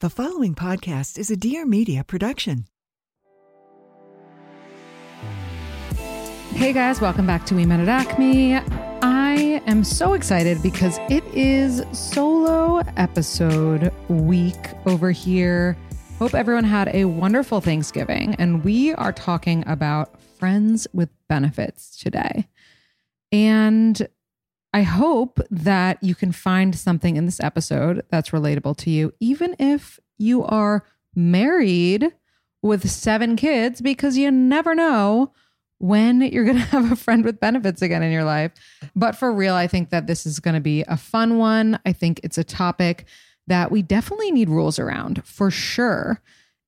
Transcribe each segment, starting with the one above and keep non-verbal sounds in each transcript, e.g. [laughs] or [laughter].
The following podcast is a Dear Media production. Hey guys, welcome back to We Met at Acme. I am so excited because it is solo episode week over here. Hope everyone had a wonderful Thanksgiving. And we are talking about friends with benefits today. And I hope that you can find something in this episode that's relatable to you, even if you are married with seven kids, because you never know when you're going [laughs] to have a friend with benefits again in your life. But for real, I think that this is going to be a fun one. I think it's a topic that we definitely need rules around for sure.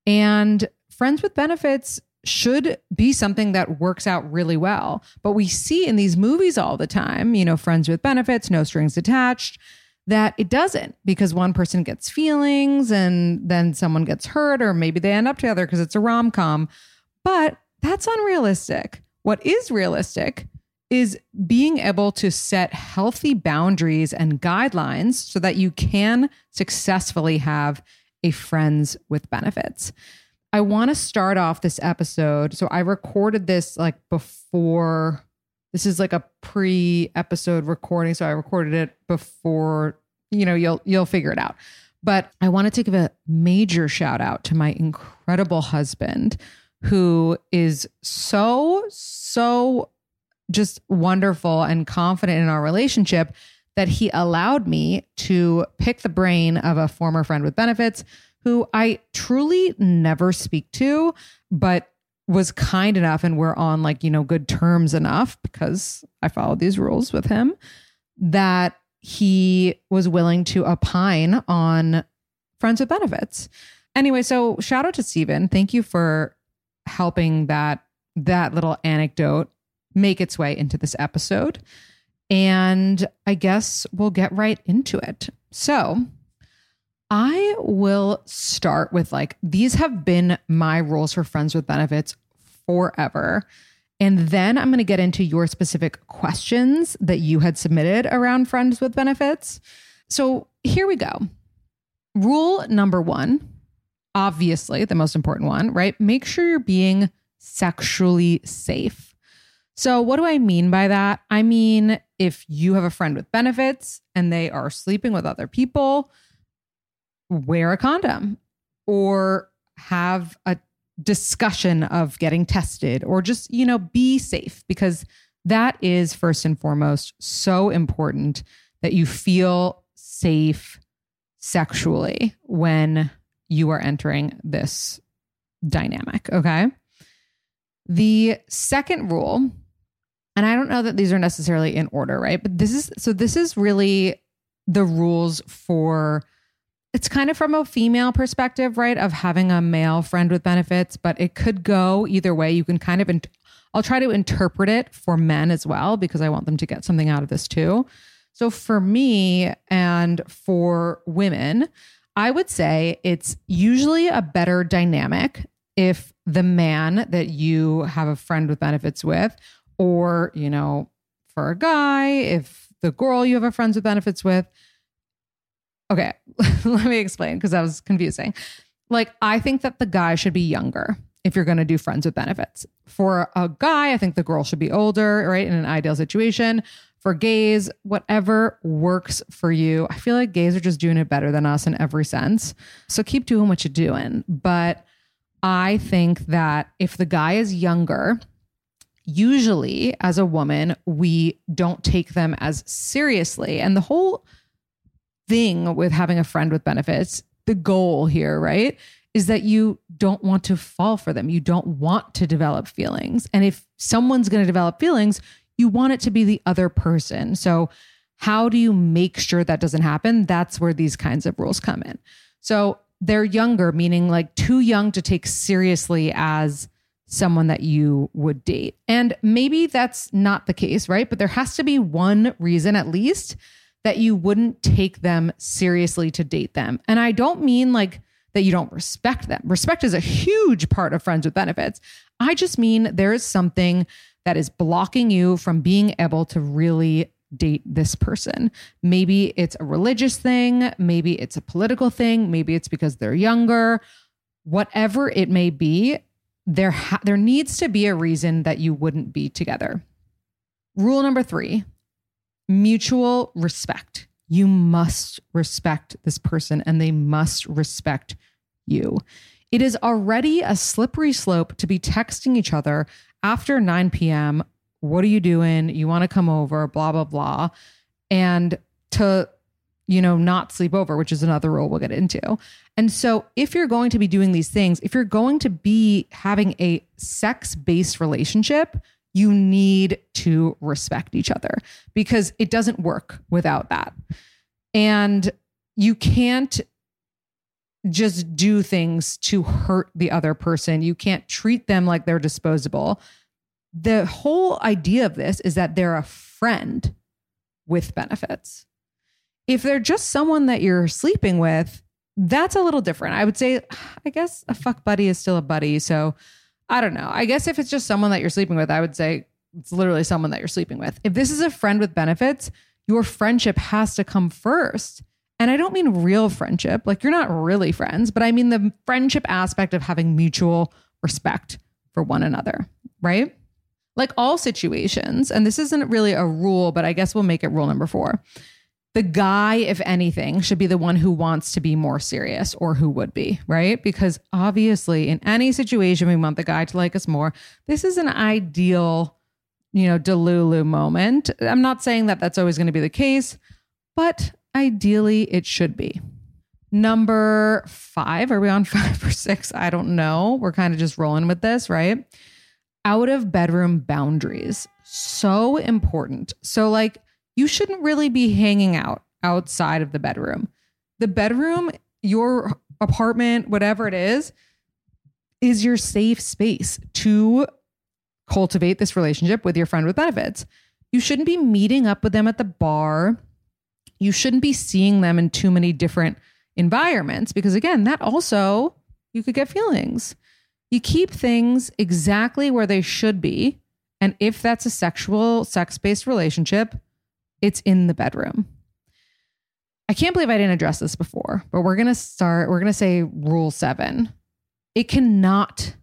And friends with benefits should be something that works out really well. But we see in these movies all the time, you know, friends with benefits, no strings attached, that it doesn't because one person gets feelings and then someone gets hurt, or maybe they end up together because it's a rom com. But that's unrealistic. What is realistic is being able to set healthy boundaries and guidelines so that you can successfully have a friends with benefits. I want to start off this episode. So I recorded this like before this is like a pre-episode recording so I recorded it before, you know, you'll you'll figure it out. But I wanted to give a major shout out to my incredible husband who is so so just wonderful and confident in our relationship that he allowed me to pick the brain of a former friend with benefits who I truly never speak to, but was kind enough and we're on like, you know, good terms enough because I followed these rules with him that he was willing to opine on friends with benefits. Anyway, so shout out to Steven. Thank you for helping that that little anecdote make its way into this episode. And I guess we'll get right into it. So, I will start with like, these have been my rules for friends with benefits forever. And then I'm going to get into your specific questions that you had submitted around friends with benefits. So here we go. Rule number one, obviously the most important one, right? Make sure you're being sexually safe. So, what do I mean by that? I mean, if you have a friend with benefits and they are sleeping with other people, wear a condom or have a discussion of getting tested or just, you know, be safe because that is first and foremost so important that you feel safe sexually when you are entering this dynamic. Okay. The second rule, and I don't know that these are necessarily in order, right? But this is so this is really the rules for it's kind of from a female perspective, right? Of having a male friend with benefits, but it could go either way. You can kind of, I'll try to interpret it for men as well because I want them to get something out of this too. So for me and for women, I would say it's usually a better dynamic if the man that you have a friend with benefits with, or, you know, for a guy, if the girl you have a friends with benefits with, okay, [laughs] let me explain because that was confusing. Like, I think that the guy should be younger if you're going to do friends with benefits. For a guy, I think the girl should be older, right? In an ideal situation. For gays, whatever works for you. I feel like gays are just doing it better than us in every sense. So keep doing what you're doing. But I think that if the guy is younger, usually as a woman, we don't take them as seriously. And the whole thing with having a friend with benefits, the goal here, right? Is that you don't want to fall for them. You don't want to develop feelings. And if someone's going to develop feelings, you want it to be the other person. So, how do you make sure that doesn't happen? That's where these kinds of rules come in. So, they're younger, meaning like too young to take seriously as someone that you would date. And maybe that's not the case, right? But there has to be one reason at least that you wouldn't take them seriously to date them. And I don't mean like that you don't respect them. Respect is a huge part of friends with benefits. I just mean there is something that is blocking you from being able to really date this person. Maybe it's a religious thing, maybe it's a political thing, maybe it's because they're younger. Whatever it may be, there ha- there needs to be a reason that you wouldn't be together. Rule number 3, mutual respect. You must respect this person and they must respect you. It is already a slippery slope to be texting each other after 9 p.m. What are you doing? You want to come over, blah, blah, blah. And to, you know, not sleep over, which is another rule we'll get into. And so if you're going to be doing these things, if you're going to be having a sex based relationship, you need to respect each other because it doesn't work without that. And you can't just do things to hurt the other person. You can't treat them like they're disposable. The whole idea of this is that they're a friend with benefits. If they're just someone that you're sleeping with, that's a little different. I would say, I guess a fuck buddy is still a buddy. So I don't know. I guess if it's just someone that you're sleeping with, I would say it's literally someone that you're sleeping with. If this is a friend with benefits, your friendship has to come first. And I don't mean real friendship, like you're not really friends, but I mean the friendship aspect of having mutual respect for one another, right? Like all situations, and this isn't really a rule, but I guess we'll make it rule number four. The guy, if anything, should be the one who wants to be more serious or who would be, right? Because obviously, in any situation, we want the guy to like us more. This is an ideal, you know, Delulu moment. I'm not saying that that's always going to be the case, but Ideally, it should be. Number five, are we on [laughs] five or six? I don't know. We're kind of just rolling with this, right? Out of bedroom boundaries. So important. So, like, you shouldn't really be hanging out outside of the bedroom. The bedroom, your apartment, whatever it is, is your safe space to cultivate this relationship with your friend with benefits. You shouldn't be meeting up with them at the bar you shouldn't be seeing them in too many different environments because, again, that also you could get feelings. You keep things exactly where they should be. And if that's a sexual, sex based relationship, it's in the bedroom. I can't believe I didn't address this before, but we're going to start, we're going to say rule seven. It cannot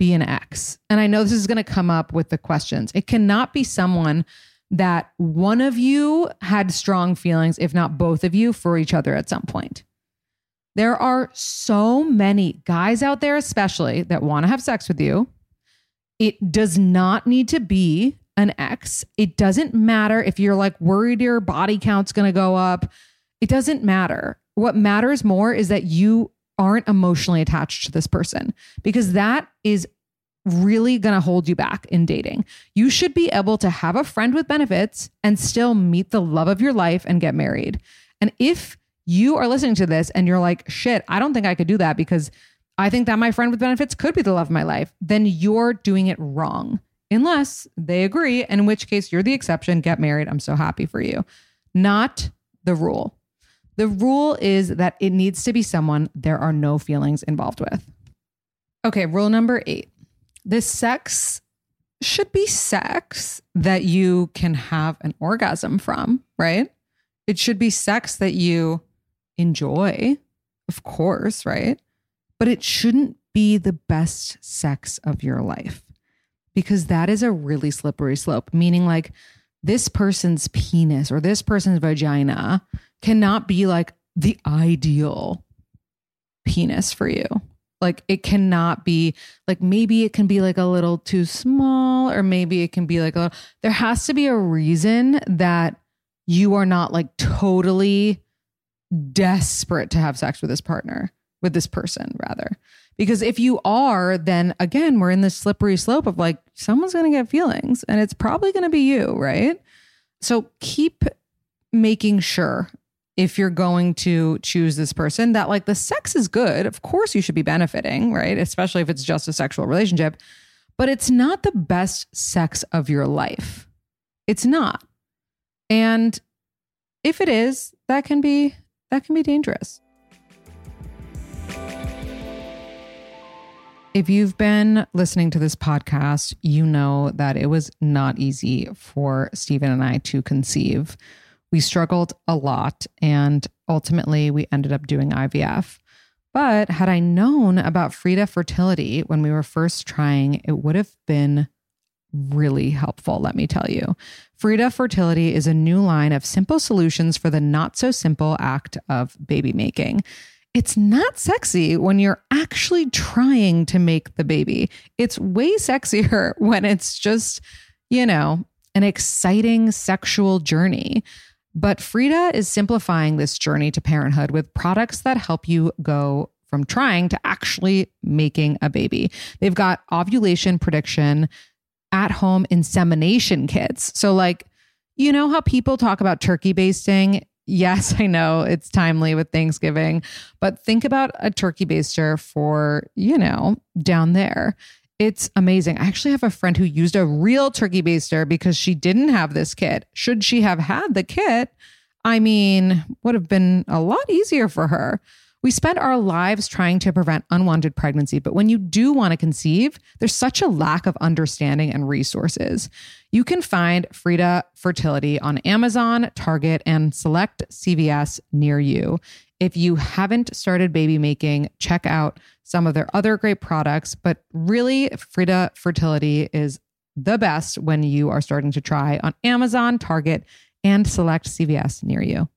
be an ex. And I know this is going to come up with the questions. It cannot be someone that one of you had strong feelings, if not both of you, for each other at some point. There are so many guys out there, especially that want to have sex with you. It does not need to be an ex. It doesn't matter if you're like worried your body count's going to go up. It doesn't matter. What matters more is that you aren't emotionally attached to this person because that is really going to hold you back in dating. You should be able to have a friend with benefits and still meet the love of your life and get married. And if you are listening to this and you're like, shit, I don't think I could do that because I think that my friend with benefits could be the love of my life, then you're doing it wrong. Unless they agree, in which case you're the exception, get married. I'm so happy for you. Not the rule. The rule is that it needs to be someone there are no feelings involved with. Okay, rule number eight the sex should be sex that you can have an orgasm from, right? It should be sex that you enjoy, of course, right? But it shouldn't be the best sex of your life because that is a really slippery slope, meaning like this person's penis or this person's vagina cannot be like the ideal penis for you. Like it cannot be like maybe it can be like a little too small or maybe it can be like a little, there has to be a reason that you are not like totally desperate to have sex with this partner, with this person rather. Because if you are, then again, we're in this slippery slope of like someone's going to get feelings and it's probably going to be you, right? So keep making sure if you're going to choose this person that like the sex is good. Of course you should be benefiting right? Especially if it's just a sexual relationship. But it's not the best sex of your life. It's not. And if it is that can be that can be dangerous If you've been listening to this podcast, you know that it was not easy for Stephen and I to conceive. We struggled a lot and ultimately we ended up doing IVF. But had I known about Frida fertility when we were first trying, it would have been really helpful, let me tell you. Frida Fertility is a new line of simple solutions for the not so simple act of baby making. It's not sexy when you're actually trying to make the baby. It's way sexier [laughs] when it's just, you know, an exciting sexual journey. But Frida is simplifying this journey to parenthood with products that help you go from trying to actually making a baby. They've got ovulation prediction, at home insemination kits. So, like, you know how people talk about turkey basting? Yes, I know it's timely with Thanksgiving, but think about a turkey baster for, you know, down there. It's amazing. I actually have a friend who used a real turkey baster because she didn't have this kit. Should she have had the kit, I mean, would have been a lot easier for her. We spend our lives trying to prevent unwanted pregnancy, but when you do want to conceive, there's such a lack of understanding and resources. You can find Frida Fertility on Amazon, Target, and select CVS near you. If you haven't started baby making, check out some of their other great products, but really, Frida Fertility is the best when you are starting to try on Amazon, Target, and select CVS near you.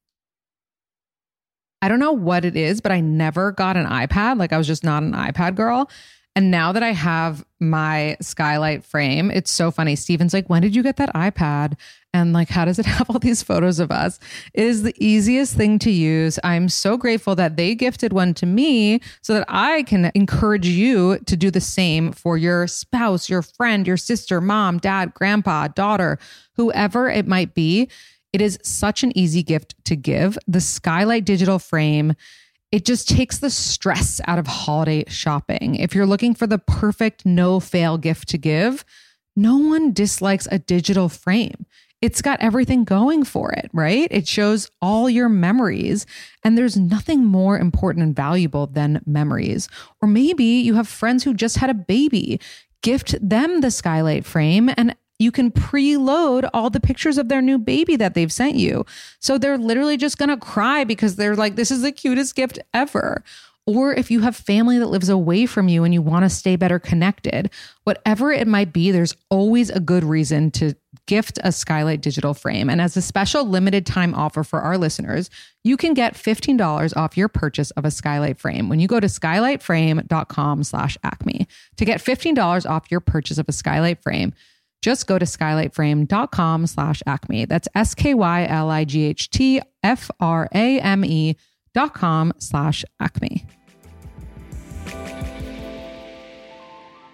I don't know what it is, but I never got an iPad. Like I was just not an iPad girl. And now that I have my skylight frame, it's so funny. Steven's like, when did you get that iPad? And like, how does it [laughs] have all these photos of us? It is the easiest thing to use. I'm so grateful that they gifted one to me so that I can encourage you to do the same for your spouse, your friend, your sister, mom, dad, grandpa, daughter, whoever it might be. It is such an easy gift to give. The Skylight digital frame, it just takes the stress out of holiday shopping. If you're looking for the perfect no fail gift to give, no one dislikes a digital frame. It's got everything going for it, right? It shows all your memories, and there's nothing more important and valuable than memories. Or maybe you have friends who just had a baby. Gift them the skylight frame and you can preload all the pictures of their new baby that they've sent you. So they're literally just going to cry because they're like, this is the cutest gift ever. Or if you have family that lives away from you and you want to stay better connected, whatever it might be, there's always a good reason to gift a Skylight digital frame. And as a special limited time offer for our listeners, you can get $15 off your purchase of a Skylight frame when you go to skylightframe.com slash acme. To get $15 off your purchase of a Skylight frame, just go to skylightframe.com slash acme. That's S-K-Y-L-I-G-H-T-F-R-A-M-E dot com slash acme.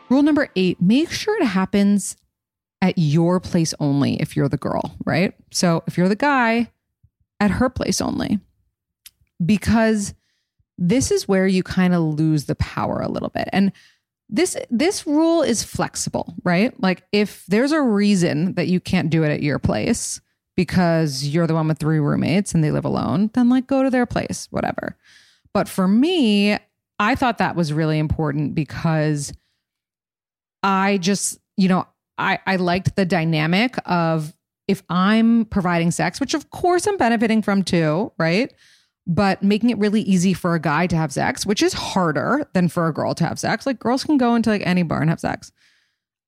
Rule number eight, make sure it happens at your place only if you're the girl, right? So if you're the guy, at her place only. Because this is where you kind of lose the power a little bit. And this this rule is flexible, right? Like if there's a reason that you can't do it at your place because you're the one with three roommates and they live alone, then like go to their place, whatever. But for me, I thought that was really important because I just, you know, I I liked the dynamic of if I'm providing sex, which of course I'm benefiting from too, right? But making it really easy for a guy to have sex, which is harder than for a girl to have sex. Like girls can go into like any bar and have sex.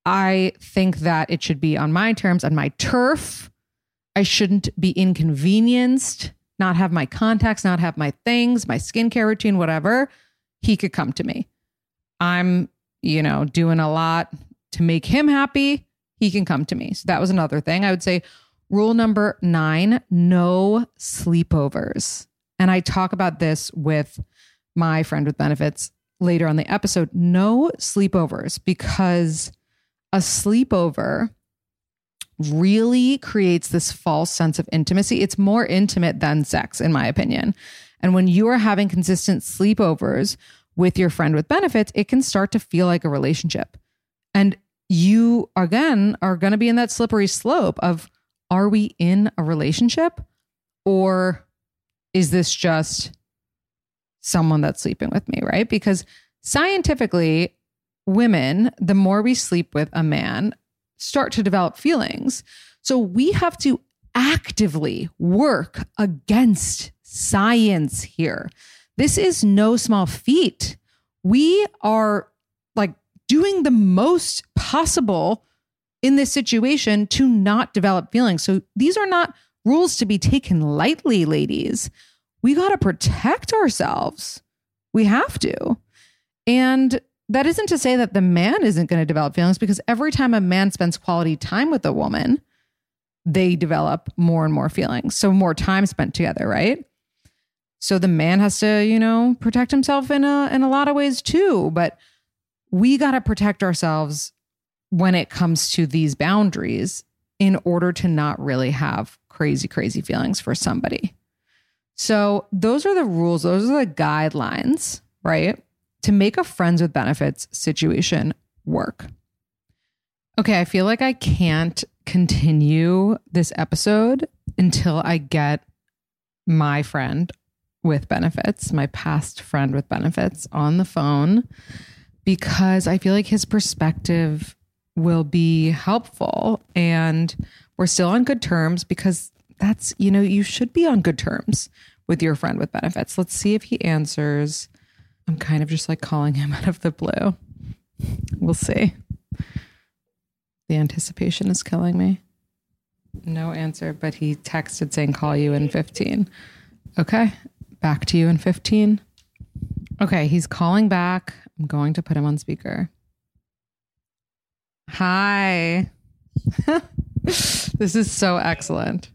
I think that it should be on my terms, on my turf. I shouldn't be inconvenienced, not have my contacts, not have my things, my skincare routine, whatever. He could come to me. I'm, you know, doing a lot to make him happy. He can come to me. So that was another thing. I would say rule number nine no sleepovers. And I talk about this with my friend with benefits later on the episode. No sleepovers because a sleepover really creates this false sense of intimacy. It's more intimate than sex, in my opinion. And when you are having consistent sleepovers with your friend with benefits, it can start to feel like a relationship. And you, again, are going to be in that slippery slope of are we in a relationship or is this just someone that's sleeping with me, right? Because scientifically, women, the more we sleep with a man, start to develop feelings. So we have to actively work against science here. This is no small feat. We are like doing the most possible in this situation to not develop feelings. So these are not rules to be taken lightly, ladies. We got to protect ourselves. We have to. And that isn't to say that the man isn't going to develop feelings because every time a man spends quality time with a woman, they develop more and more feelings. So more time spent together, right? So the man has to, you know, protect himself in a in a lot of ways too, but we got to protect ourselves when it comes to these boundaries in order to not really have crazy crazy feelings for somebody. So those are the rules, those are the guidelines, right? To make a friends with benefits situation work. Okay, I feel like I can't continue this episode until I get my friend with benefits, my past friend with benefits on the phone because I feel like his perspective will be helpful and we're still on good terms because that's, you know, you should be on good terms with your friend with benefits. Let's see if he answers. I'm kind of just like calling him [laughs] out of the blue. We'll see. The anticipation is killing me. No answer, but he texted saying, call you in 15. Okay, back to you in 15. Okay, he's calling back. I'm going to put him on speaker. Hi. [laughs] this is so excellent.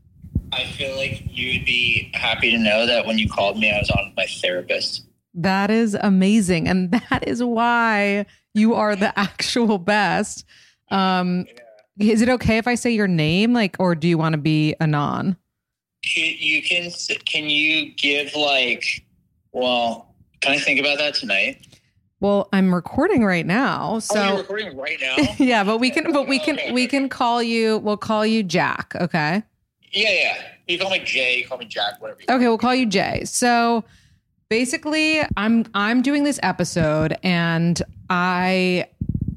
I feel like you'd be happy to know that when you called me, I was on my therapist. That is amazing. And [laughs] that is why you are the actual best. Um, is it okay if I say your name? Like, or do you want to be anon? You, you can, can you give like, well, can I think about that tonight? Well, I'm recording right now. Oh, so oh, you're recording right now? [laughs] yeah, but we can, but we can, okay, we can call you, we'll call you Jack. Okay. Yeah, yeah. You call me Jay, you call me Jack, whatever. okay, we'll call you Jay. So basically, I'm I'm doing this episode and I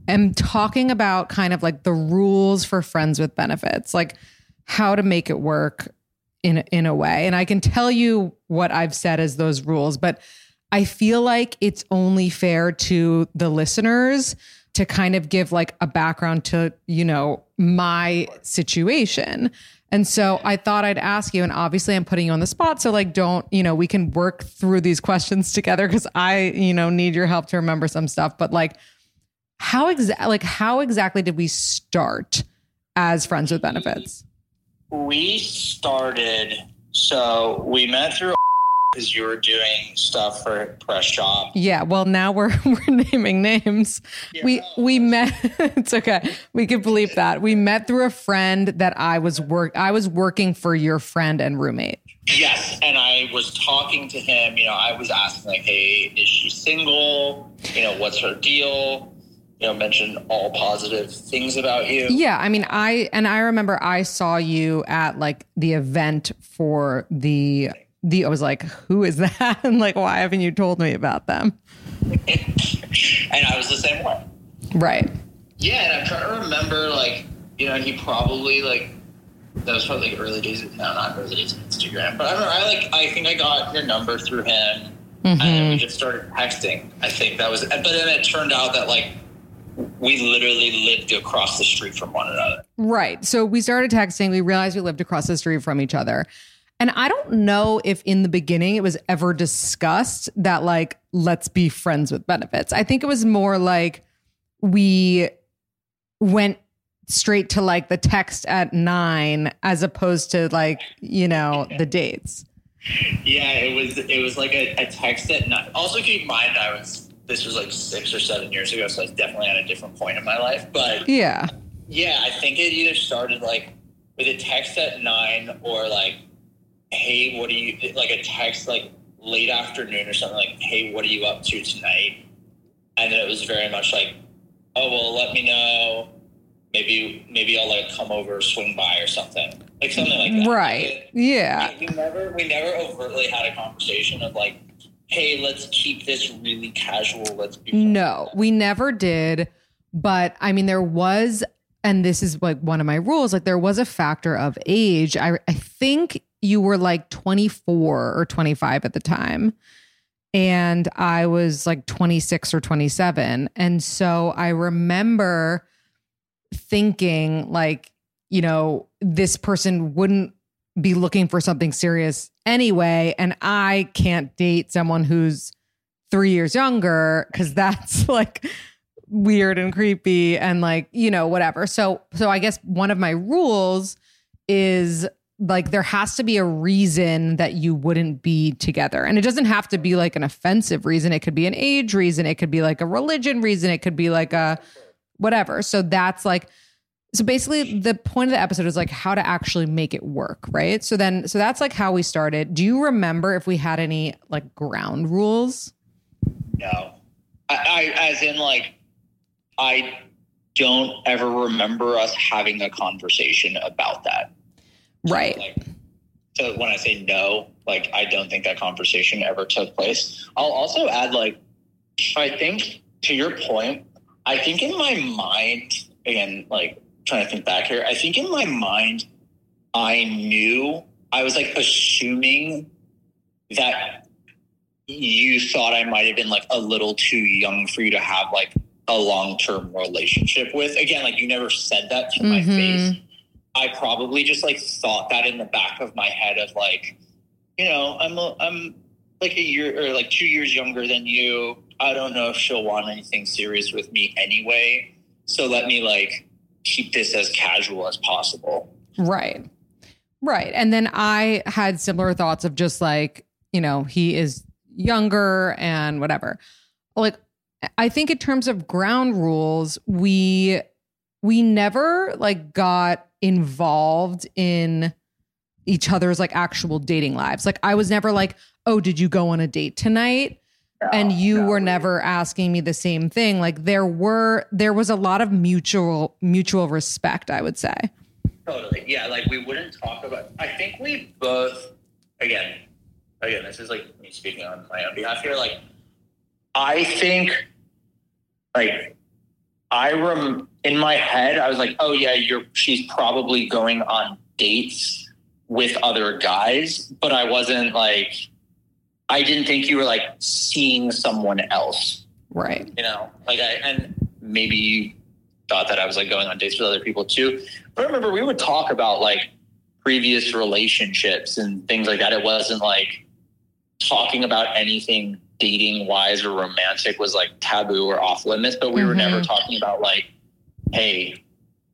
am talking about kind of like the rules for friends with benefits, like how to make it work in in a way. And I can tell you what I've said as those rules, but I feel like it's only fair to the listeners to kind of give like a background to, you know, my situation. And so I thought I'd ask you, and obviously I'm putting you on the spot. So, like, don't, you know, we can work through these questions [laughs] together because I, you know, need your help to remember some stuff. But, like, how exactly, like, how exactly did we start as friends with benefits? We started, so we met through because you were doing stuff for Press Shop. Yeah, well now we're [laughs] we're naming names. Yeah, we we met [laughs] it's okay. We could believe that. We met through a friend that I was work I was working for your friend and roommate. Yes, and I was talking to him, you know, I was asking like, "Hey, is she single? You know, what's her deal?" You know, mentioned all positive things about you. Yeah, I mean, I and I remember I saw you at like the event for the the I was like, who is that? [laughs] And like, why haven't you told me about them? [laughs] and I was the same way. Right. Yeah, and I'm trying to remember, like, you know, he probably like that was probably like early days. Of, no, not early days of Instagram, but I don't know. I like. I think I got your number through him, mm-hmm. and then we just started texting. I think that was. But then it turned out that like we literally lived across the street from one another. Right. So we started texting. We realized we lived across the street from each other. And I don't know if in the beginning it was ever discussed that, like, let's be friends with benefits. I think it was more like we went straight to like the text at nine as opposed to like, you know, the dates. Yeah, it was it was like a, a text at nine. Also keep in mind I was this was like six or seven years ago, so I was definitely at a different point in my life. But yeah. Yeah, I think it either started like with a text at nine or like hey, what are you like a text like late afternoon or something like, hey, what are you up to tonight? And then it was very much like, oh well, let me know. Maybe maybe I'll like come over, swing by, or something like something like that. Right? yeah. We, we never we never overtly had a conversation of like, hey, let's keep this really casual. Let's be No, we never did. But I mean, there was, and this is like one of my rules, like there was a factor of age. I, I think you were like 24 or 25 at the time. And I was like 26 or 27. And so I remember thinking, like, you know, this person wouldn't be looking for something serious anyway. And I can't date someone who's three years younger because [laughs] that's like weird and creepy and like, you know, whatever. So, so I guess one of my rules is like there has to be a reason that you wouldn't be together. And it doesn't have to be like an offensive reason. It could be an age reason. It could be like a religion reason. It could be like a whatever. So that's like, so basically the point of the episode is like how to actually make it work right so then so that's like how we started do you remember if we had any like ground rules No. I, I as in like I don't ever remember us having a conversation about that. Right Like so when I say no, like I don't think that conversation ever took place. I'll also add like I think to your point, I think in my mind, again, like trying to think back here, I think in my mind I knew I was like assuming that you thought I might have been like a little too young for you to have like a long term relationship with. Again, like you never said that to my Mhm. face. I probably just like thought that in the back of my head of like, you know, I'm a, I'm like a year or like two years younger than you. I don't know if she'll want anything serious with me anyway. So let me like keep this as casual as possible. right right and then i had similar thoughts of just like you know he is younger and whatever like i think in terms of ground rules we we never like got involved in each other's like actual dating lives like i was never like oh did you go on a date tonight and you were never asking me the same thing like there were there was a lot of mutual mutual respect i would say Totally. Yeah, like we wouldn't talk about I think we both again again, this is like me speaking on my own behalf here. Like I think like I rem in my head, I was like, oh yeah, you're she's probably going on dates with other guys, but I wasn't like I didn't think you were like seeing someone else. Right. You know like i and maybe you thought that i was like going on dates with other people too. But I remember we would talk about like previous relationships and things like that. It wasn't like talking about anything dating wise or romantic was like taboo or off limits but we were Mhm. never talking about like hey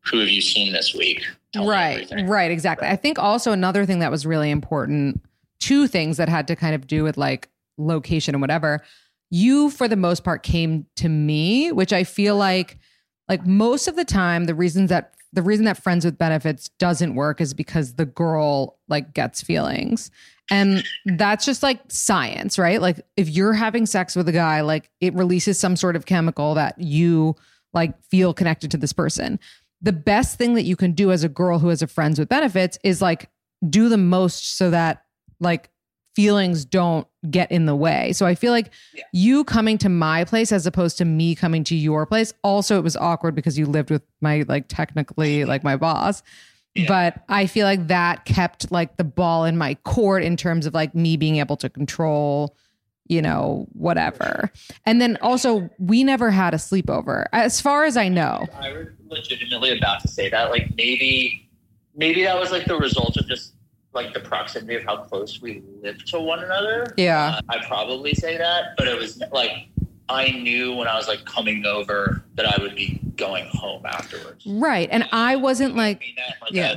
who have you seen this week? Tell right right exactly. I think also another thing that was really important two things that had to kind of do with like location and whatever. You for the most part came to me which i feel like like most of the time the reasons that the reason that friends with benefits doesn't work is because the girl like gets feelings. And that's just like science right? Like if you're having sex with a guy like it releases some sort of chemical that you like feel connected to this person. The best thing that you can do as a girl who has a friends with benefits is like do the most so that like feelings don't get in the way. So I feel like Yeah. you coming to my place as opposed to me coming to your place. Also, it was awkward because you lived with my like technically like my boss. Yeah. But I feel like that kept like the ball in my court in terms of like me being able to control, you know, whatever. And then also, we never had a sleepover, as far as I know. I was legitimately about to say that. Like maybe, maybe that was like the result of just like the proximity of how close we lived to one another. Yeah. Uh, I'd probably say that, but it was like I knew when I was like coming over that I would be going home afterwards. Right. And I wasn't like, that like Yeah.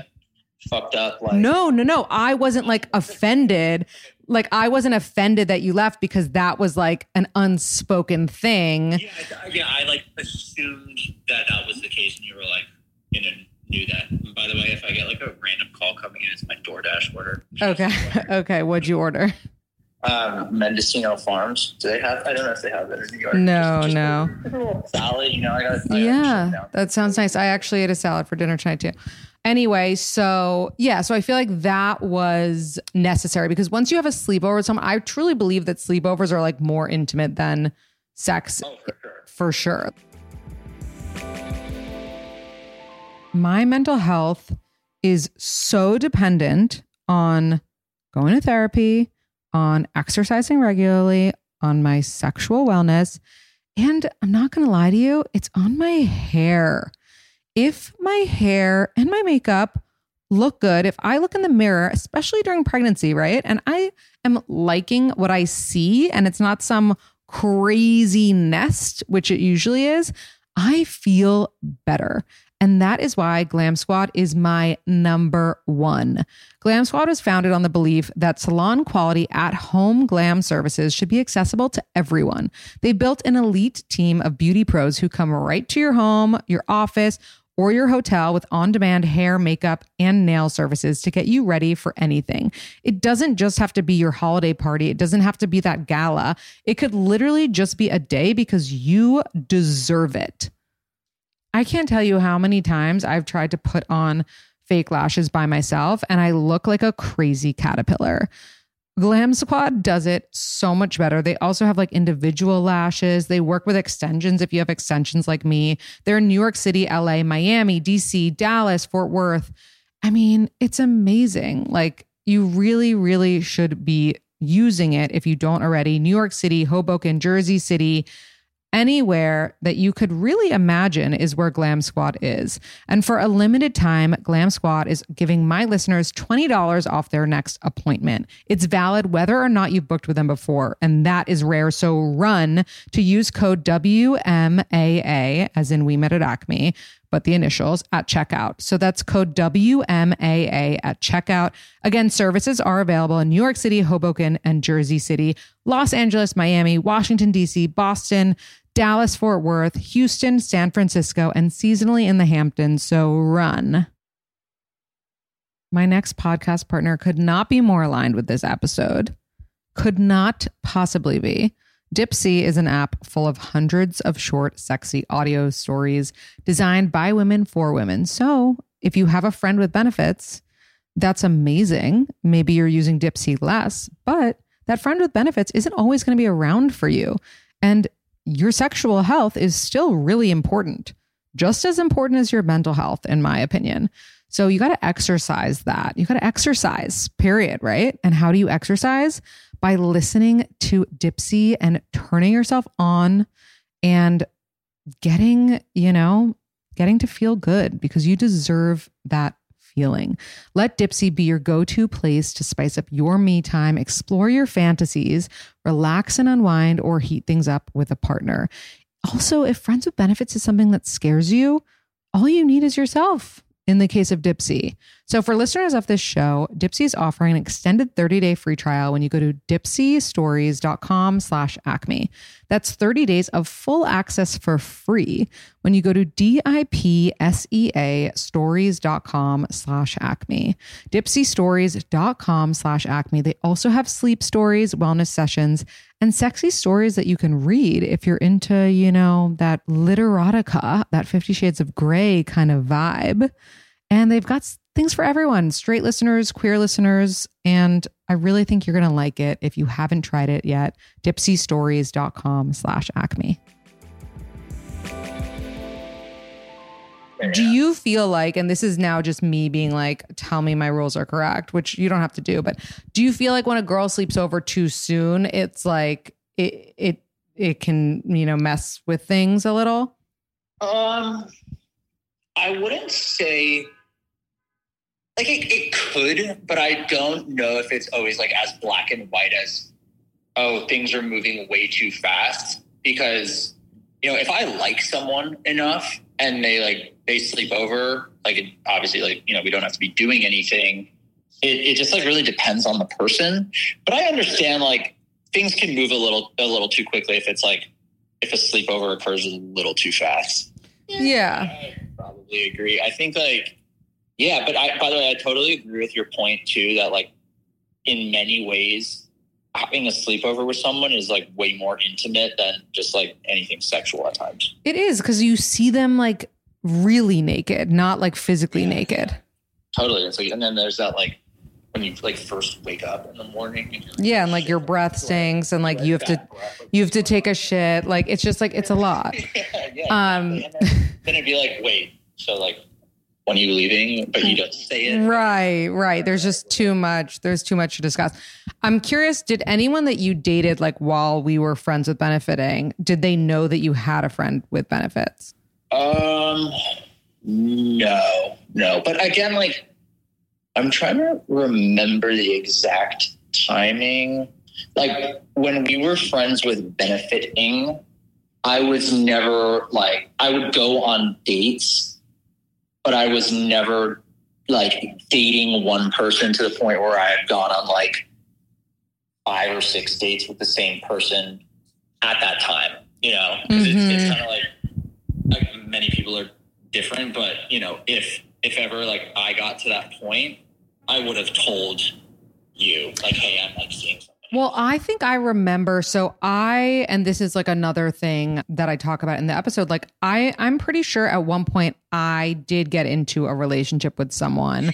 fucked up. Like No, no, no. I wasn't like offended. Like I wasn't offended that you left because that was like an unspoken thing. Yeah, I, yeah. I like assumed that that was the case, and you were like, you know, knew that. And by the way, if I get like a random call coming in, it's my DoorDash order. Okay. [laughs] Okay. What'd you order? um, Mendocino Farms. Do they have? I don't know if they have it in New York. No, Just- just no. A, little salad, you know. I got. I gotta Yeah, that sounds nice. I actually ate a salad for dinner tonight too. Anyway, so yeah, so I feel like that was necessary because once you have a sleepover with someone, I truly believe that sleepovers are like more intimate than sex Oh, for sure. for sure. My mental health is so dependent on going to therapy, on exercising regularly, on my sexual wellness. And I'm not going to lie to you, it's on my hair. If my hair and my makeup look good, if I look in the mirror, especially during pregnancy, right? And I am liking what I see and it's not some crazy nest, which it usually is, I feel better. And that is why Glamsquad is my number one. Glamsquad was founded on the belief that salon quality at home glam services should be accessible to everyone. They built an elite team of beauty pros who come right to your home, your office, or your hotel with on demand hair, makeup, and nail services to get you ready for anything. It doesn't just have to be your holiday party, it doesn't have to be that gala. It could literally just be a day because you deserve it. I can't tell you how many times I've tried to put on fake lashes by myself and I look like a crazy caterpillar. Glamsquad does it so much better. They also have like individual lashes. They work with extensions if you have extensions like me. They're in New York City, LA, Miami, DC, Dallas, Fort Worth. I mean, it's amazing. Like, you really, really should be using it if you don't already. New York City, Hoboken, Jersey City, anywhere that you could really imagine is where Glamsquad is. And for a limited time, Glamsquad is giving my listeners $20 off their next appointment. It's valid whether or not you've booked with them before, and that is rare. So run to use code WMAA, as in we met at Acme, but the initials at checkout. So that's code WMAA at checkout. Again, services are available in New York City, Hoboken, and Jersey City, Los Angeles, Miami, Washington, D.C., Boston, Dallas, Fort Worth, Houston, San Francisco, and seasonally in the Hamptons. So run. My next podcast partner could not be more aligned with this episode. Could not possibly be. Dipsea is an app full of hundreds of short, sexy audio stories designed by women for women. So if you have a friend with benefits, that's amazing. Maybe you're using Dipsea less, but that friend with benefits isn't always going to be around for you. And your sexual health is still really important, just as important as your mental health, in my opinion. So you got to exercise that. You got to exercise, period, right? And how do you exercise? By listening to Dipsea and turning yourself on and getting, you know, getting to feel good because you deserve that feeling. Let Dipsea be your go to place to spice up your me time, explore your fantasies, relax and unwind, or heat things up with a partner. Also, if Friends with Benefits is something that scares you, all you need is yourself in the case of Dipsea. So for listeners of this show, Dipsea is offering an extended 30-day free trial when you go to dipseastories.com slash acme. That's 30 days of full access for free when you go to D-I-P-S-E-A stories.com slash acme. Dipseastories.com slash acme. They also have sleep stories, wellness sessions, and sexy stories that you can read if you're into, you know, that literotica, that Fifty Shades of Grey kind of vibe. And they've got things for everyone straight listeners, queer listeners. And I really think you're going to like it if you haven't tried it yet. Dipseastories.com slash acme. Do you feel like, and this is now just me being like, tell me my rules are correct, which you don't have to do, but do you feel like when a girl sleeps over too soon, it's like it it it can, you know, mess with things a little? Um, I wouldn't say like it, it could, but I don't know if it's always like as black and white as oh things are moving way too fast because you know if I like someone enough and they like they sleep over like it, obviously like you know we don't have to be doing anything it, it just like really depends on the person but I understand like things can move a little a little too quickly if it's like if a sleepover occurs a little too fast Yeah. I probably agree. I think like, yeah, but I, by the way, I totally agree with your point too, that like in many ways, having a sleepover with someone is like way more intimate than just like anything sexual at times. It is because you see them like really naked, not like physically naked. Totally. It's like, and then there's that like when you like first wake up in the morning. And you're Yeah, and like your breath stinks, and like you have to breath, you have to take a shit. Like it's just like it's a lot. [laughs] yeah, yeah, Um, exactly. Then, then it'd be like, wait, so like when you leaving? But you don't say it. Right, right. There's just too much. There's too much to discuss. I'm curious, did anyone that you dated like while we were friends with benefiting, did they know that you had a friend with benefits? Um, no, no. But again, like, I'm trying to remember the exact timing. Like when we were friends with benefiting, I was never like I would go on dates, but I was never like dating one person to the point where I had gone on like five or six dates with the same person at that time. You know, 'Cause it's, Mhm. it's kind of like like many people are different, but you know, if if ever like I got to that point, I would have told you like, hey, I'm like seeing. Well, I think I remember. So I, and this is like another thing that I talk about in the episode. Like I, I'm pretty sure at one point I did get into a relationship with someone.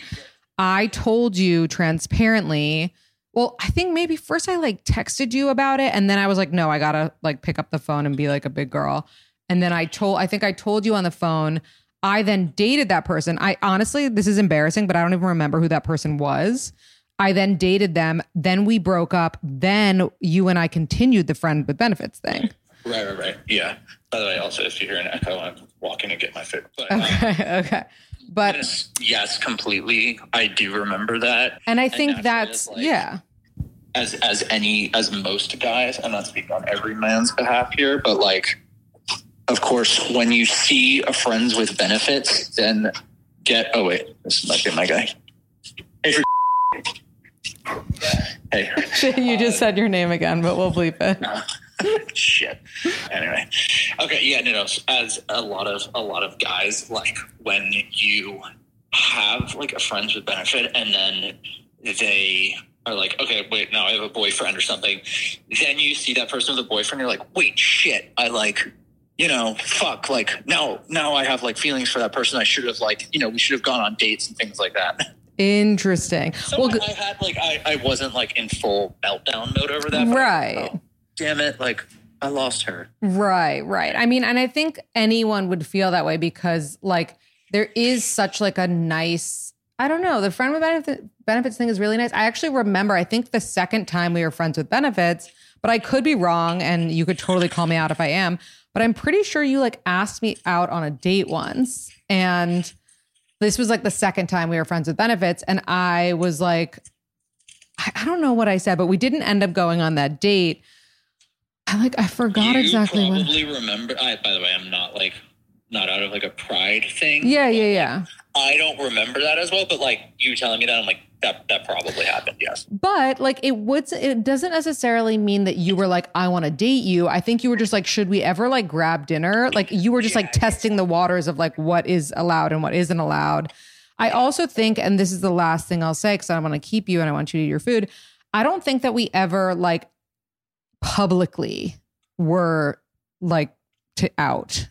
I told you transparently. Well, I think maybe first I like texted you about it, and then I was like, no, I gotta like pick up the phone and be like a big girl. And then I told, I think I told you on the phone. I then dated that person. I honestly, this is embarrassing, but I don't even remember who that person was. I then dated them. Then we broke up. Then you and I continued the friend with benefits thing. Right, right, right. Yeah. By the way, also if you hear an echo, I'm walking to get my food. But um, Okay. [laughs] Okay. But, yes, yes, completely. I do remember that. and I think naturally that's, like- yeah. as as any as most guys i'm not speaking on every man's behalf here but like of course when you see a friends with benefits then get oh wait this might be my guy hey for hey [laughs] you just said your name again, but we'll bleep it. [laughs] shit. Anyway. Okay yeah no no. As a lot of a lot of guys like when you have like a friends with benefit and then they are like okay wait now i have a boyfriend or something then you see that person with a boyfriend you're like wait shit i like you know fuck like now now i have like feelings for that person. I should have like you know we should have gone on dates and things like that Interesting. so well, I, I had like I, I wasn't like in full meltdown mode over that Right. oh, damn it like i lost her Right, right. I mean, and I think anyone would feel that way because like there is such like a nice I don't know, the friend with benefit, benefits thing is really nice. I actually remember I think the second time we were friends with benefits, but I could be wrong and you could totally call me out if I am, but I'm pretty sure you like asked me out on a date once and this was like the second time we were friends with benefits and I was like I, I don't know what I said, but we didn't end up going on that date. I like I forgot you exactly what. I probably remember I, by the way i'm not like not out of like a pride thing Yeah, yeah, yeah. i don't remember that as well but like you telling me that i'm like that that probably happened yes But like it would it doesn't necessarily mean that you were like I want to date you. I think you were just like should we ever like grab dinner? Like you were just like testing the waters of like what is allowed and what isn't allowed. I also think and this is the last thing I'll say cuz I want to keep you and I want you to eat your food. I don't think that we ever like publicly were like to out.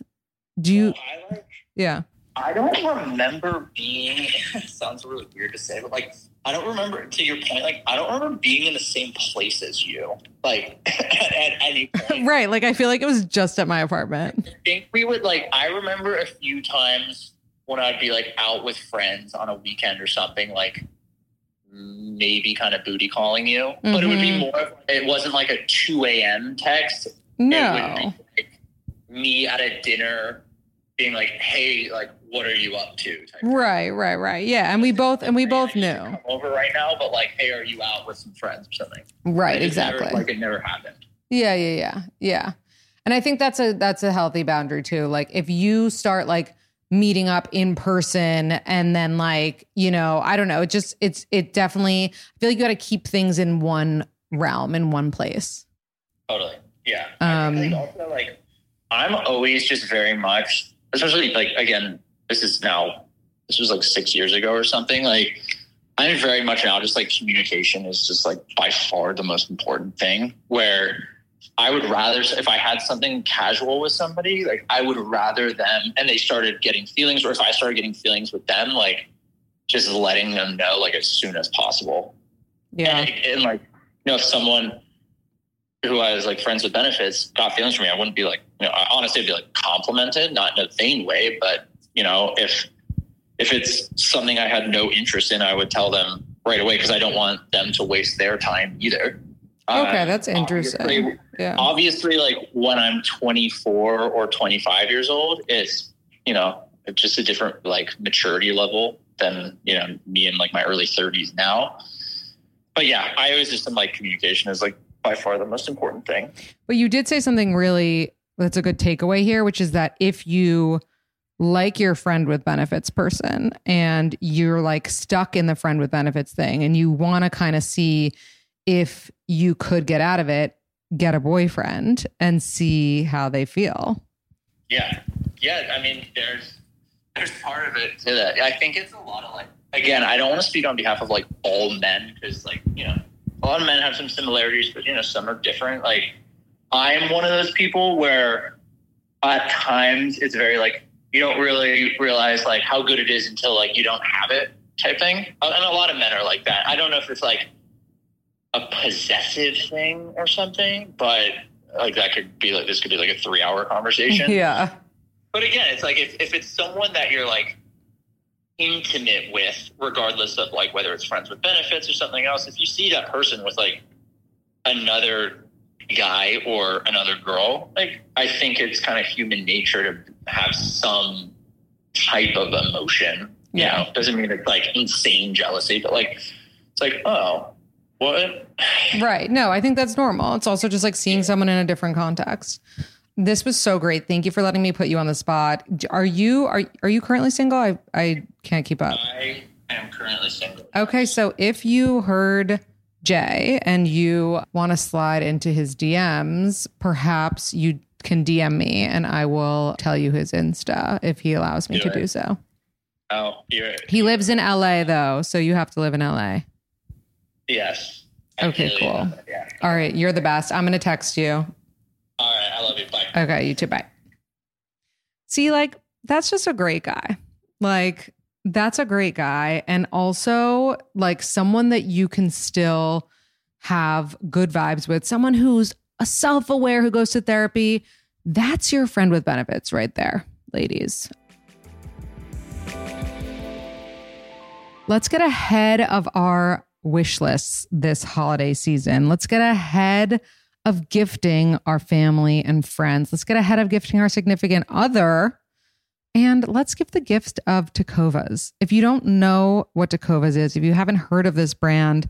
Do you I like yeah. I don't remember being. [laughs] sounds really weird to say, but like I don't remember. To your point, like I don't remember being in the same place as you. Like at, [laughs] at any [laughs] point, Right, like I feel like it was just at my apartment. I think we would like. I remember a few times when I'd be like out with friends on a weekend or something, like maybe kind of booty calling you, but it would be Mhm. more. of- It wasn't like a two a.m. text. It would No. be like me at a dinner, being like, "Hey, like, what are you up to?" Right, right, right. Yeah, and we both and we both knew. come over right now, but like, hey, are you out with some friends or something? Right, just never- exactly. like it never happened. Yeah, yeah, yeah. Yeah. And I think that's a that's a healthy boundary too. Like if you start like meeting up in person and then like, you know, I don't know, it just it's it definitely I feel like you got to keep things in one realm in one place. Totally. Yeah. Um, I think also like I'm always just very much, especially like again, this is now this was like six years ago or something. Like I'm very much now just like communication is just like by far the most important thing. Where I would rather, if I had something casual with somebody, like I would rather them, and they started getting feelings, or if I started getting feelings with them, like just letting them know like as soon as possible. Yeah. And, and like, you know, if someone who I was like friends with benefits got feelings for me, I wouldn't be like, you know, I honestly would be like complimented, not in a vain way, but you know, if if it's something I had no interest in, I would tell them right away because I don't want them to waste their time either. Okay, Uh, that's interesting. obviously- Yeah. obviously like when i'm 24 or 25 years old it's you know just a different like maturity level than you know me in like my early 30s now but yeah i always just am like communication is like by far the most important thing. But you did say something really that's a good takeaway here, which is that if you like your friend with benefits person and you're like stuck in the friend with benefits thing and you want to kind of see if you could get out of it, get a boyfriend and see how they feel. yeah. Yeah i mean there's there's part of it to that. I think it's a lot of like again i don't want to speak on behalf of like all men because like you know a lot of men have some similarities but you know some are different. Like i'm one of those people where at times it's very like you don't really realize like how good it is until like you don't have it type thing. And a lot of men are like that. I don't know if it's like a possessive thing or something but like that could be like this could be like a three hour conversation. [laughs] Yeah. but again, it's like if, if it's someone that you're like intimate with, regardless of like whether it's friends with benefits or something else, if you see that person with like another guy or another girl, like I think it's kind of human nature to have some type of emotion. You Yeah. know, doesn't mean it's like insane jealousy, but like it's like, oh, what? [sighs] Right. No, I think that's normal. It's also just like seeing someone in a different context. This was so great. Thank you for letting me put you on the spot. Are you are are you currently single? I I can't keep up. I am currently single. Okay, so if you heard Jay and you want to slide into his DMs, perhaps you can DM me and I will tell you his Insta if he allows me Do to it. do so. Oh, you're He lives in LA though, so you have to live in LA. yes. Okay, cool. Yeah. All right, you're the best. I'm going to text you. All right. I love you. Bye. Okay, you too. Bye. See, like, that's just a great guy. Like, that's a great guy. And also, like, someone that you can still have good vibes with, someone who's a self aware, who goes to therapy. That's your friend with benefits right there, ladies. Let's get ahead of our wish lists this holiday season. Let's get ahead of gifting our family and friends. Let's get ahead of gifting our significant other. And let's give the gift of Tecovas. If you don't know what Tecovas is, if you haven't heard of this brand,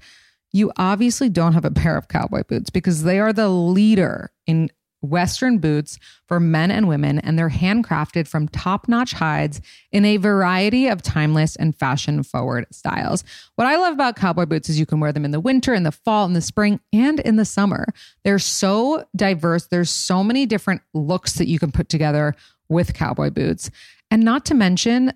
you obviously don't have a pair of cowboy boots because they are the leader in Western boots for men and women, and they're handcrafted from top notch hides in a variety of timeless and fashion forward styles. What I love about cowboy boots is you can wear them in the winter, in the fall, in the spring, and in the summer. They're so diverse. There's so many different looks that you can put together with cowboy boots. And not to mention,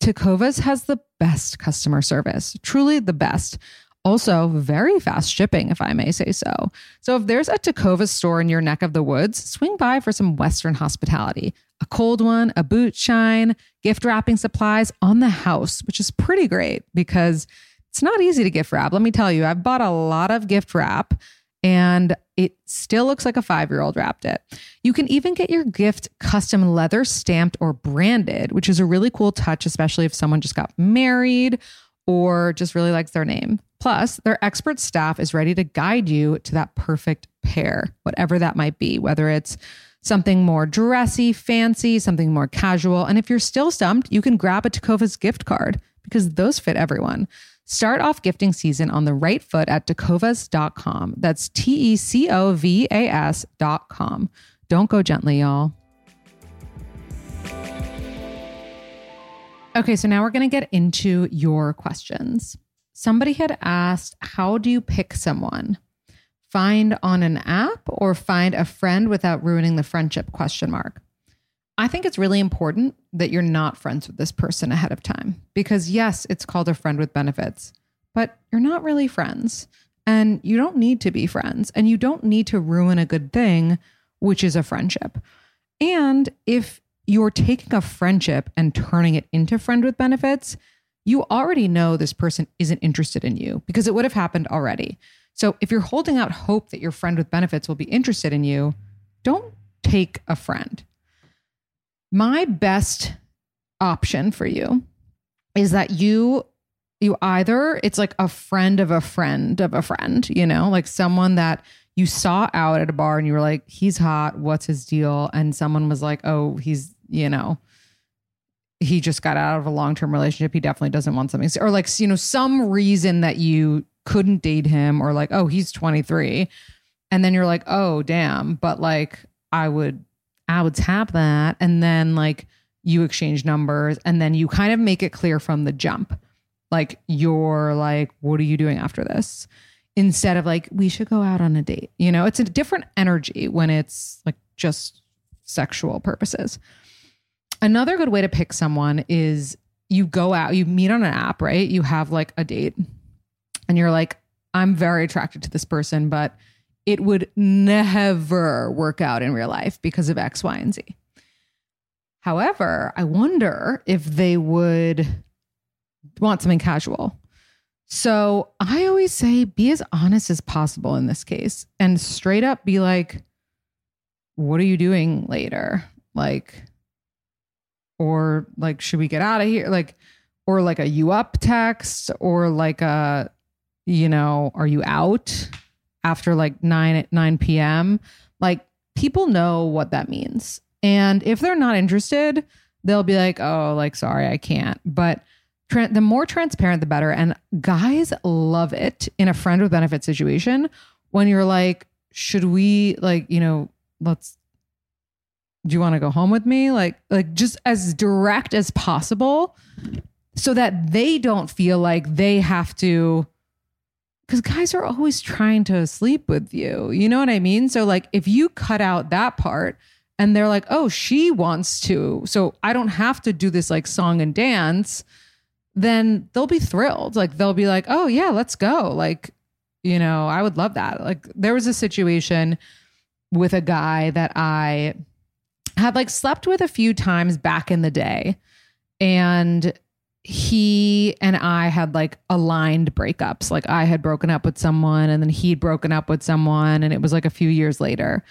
Tecovas has the best customer service, truly the best. Also, very fast shipping, if I may say so. So, if there's a Tecovas store in your neck of the woods, swing by for some Western hospitality. A cold one, a boot shine, gift wrapping supplies on the house, which is pretty great because it's not easy to gift wrap. Let me tell you, I've bought a lot of gift wrap and it still looks like a five year old wrapped it. You can even get your gift custom leather stamped or branded, which is a really cool touch, especially if someone just got married or just really likes their name. Plus, their expert staff is ready to guide you to that perfect pair, whatever that might be, whether it's something more dressy, fancy, something more casual. And if you're still stumped, you can grab a Tecovas gift card because those fit everyone. Start off gifting season on the right foot at tecovas.com. That's T E C O V A S.com. Don't go gently, y'all. Okay, so now we're going to get into your questions. Somebody had asked, How do you pick someone? Find on an app or find a friend without ruining the friendship? Question mark. I think it's really important that you're not friends with this person ahead of time because, yes, it's called a friend with benefits, but you're not really friends. And you don't need to be friends. And you don't need to ruin a good thing, which is a friendship. And if you're taking a friendship and turning it into friend with benefits, you already know this person isn't interested in you because it would have happened already. So if you're holding out hope that your friend with benefits will be interested in you, don't take a friend. My best option for you is that you you either it's like a friend of a friend of a friend, you know, like someone that you saw out at a bar and you were like, he's hot, what's his deal? And someone was like, oh, he's, you know, he just got out of a long-term relationship. He definitely doesn't want something or like, you know, some reason that you couldn't date him or like, oh, he's 23. And then you're like, oh, damn, but like I would I would tap that and then like you exchange numbers and then you kind of make it clear from the jump. Like you're like, what are you doing after this? Instead of like, we should go out on a date. You know, it's a different energy when it's like just sexual purposes. Another good way to pick someone is you go out, you meet on an app, right? You have like a date and you're like, I'm very attracted to this person, but it would never work out in real life because of X, Y, and Z. However, I wonder if they would want something casual. So I always say be as honest as possible in this case and straight up be like, what are you doing later? Like, or like, should we get out of here? Like, or like a you up text or like a, you know, are you out? after like 9 at 9 p.m. Like people know what that means. And if they're not interested, they'll be like, "Oh, like sorry, I can't." But tra- the more transparent the better and guys love it in a friend with benefit situation when you're like, "Should we like, you know, let's do you want to go home with me?" Like like just as direct as possible so that they don't feel like they have to because guys are always trying to sleep with you. You know what I mean? So, like, if you cut out that part and they're like, oh, she wants to, so I don't have to do this like song and dance, then they'll be thrilled. Like, they'll be like, oh, yeah, let's go. Like, you know, I would love that. Like, there was a situation with a guy that I had like slept with a few times back in the day. And he and I had like aligned breakups. Like I had broken up with someone and then he'd broken up with someone and it was like a few years later.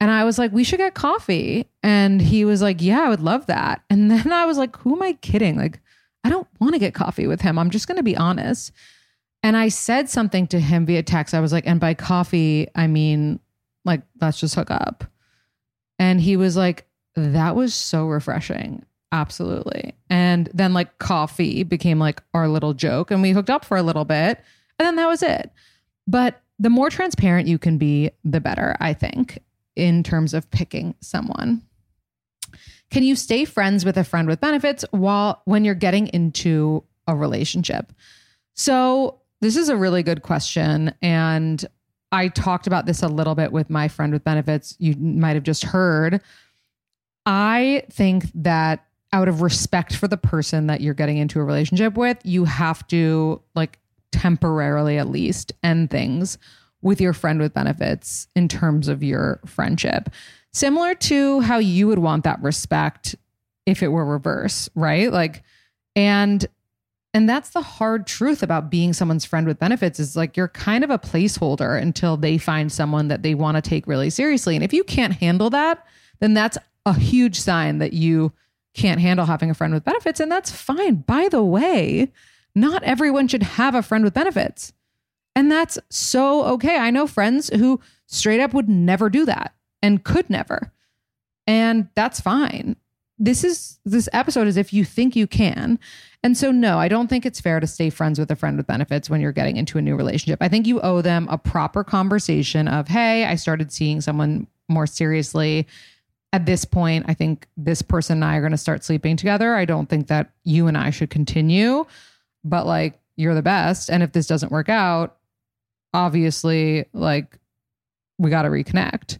And I was like, we should get coffee. And he was like, yeah, I would love that. And [laughs] then I was like, who am I kidding? Like, I don't want to get coffee with him. I'm just going to be honest. And I said something to him via text. I was like, and by coffee, I mean, like, let's just hook up. And he was like, that was so refreshing. Absolutely. And then like coffee became like our little joke and we hooked up for a little bit and then that was it. But the more transparent you can be, the better, I think, in terms of picking someone. Can you stay friends with a friend with benefits while when you're getting into a relationship? So, this is a really good question and I talked about this a little bit with my friend with benefits. You might have just heard. I think that out of respect for the person that you're getting into a relationship with, you have to like temporarily at least end things with your friend with benefits in terms of your friendship. Similar to how you would want that respect if it were reverse, right? Like and and that's the hard truth about being someone's friend with benefits is like you're kind of a placeholder until they find someone that they want to take really seriously. And if you can't handle that, then that's a huge sign that you can't handle having a friend with benefits, and that's fine. By the way, not everyone should have a friend with benefits. And that's so okay. I know friends who straight up would never do that and could never. And that's fine. This is this episode is if you think you can. And so no, I don't think it's fair to stay friends with a friend with benefits when you're getting into a new relationship. I think you owe them a proper conversation of, "Hey, I started seeing someone more seriously at this point, I think this person and I are going to start sleeping together. I don't think that you and I should continue, but like you're the best. And if this doesn't work out, obviously, like we got to reconnect.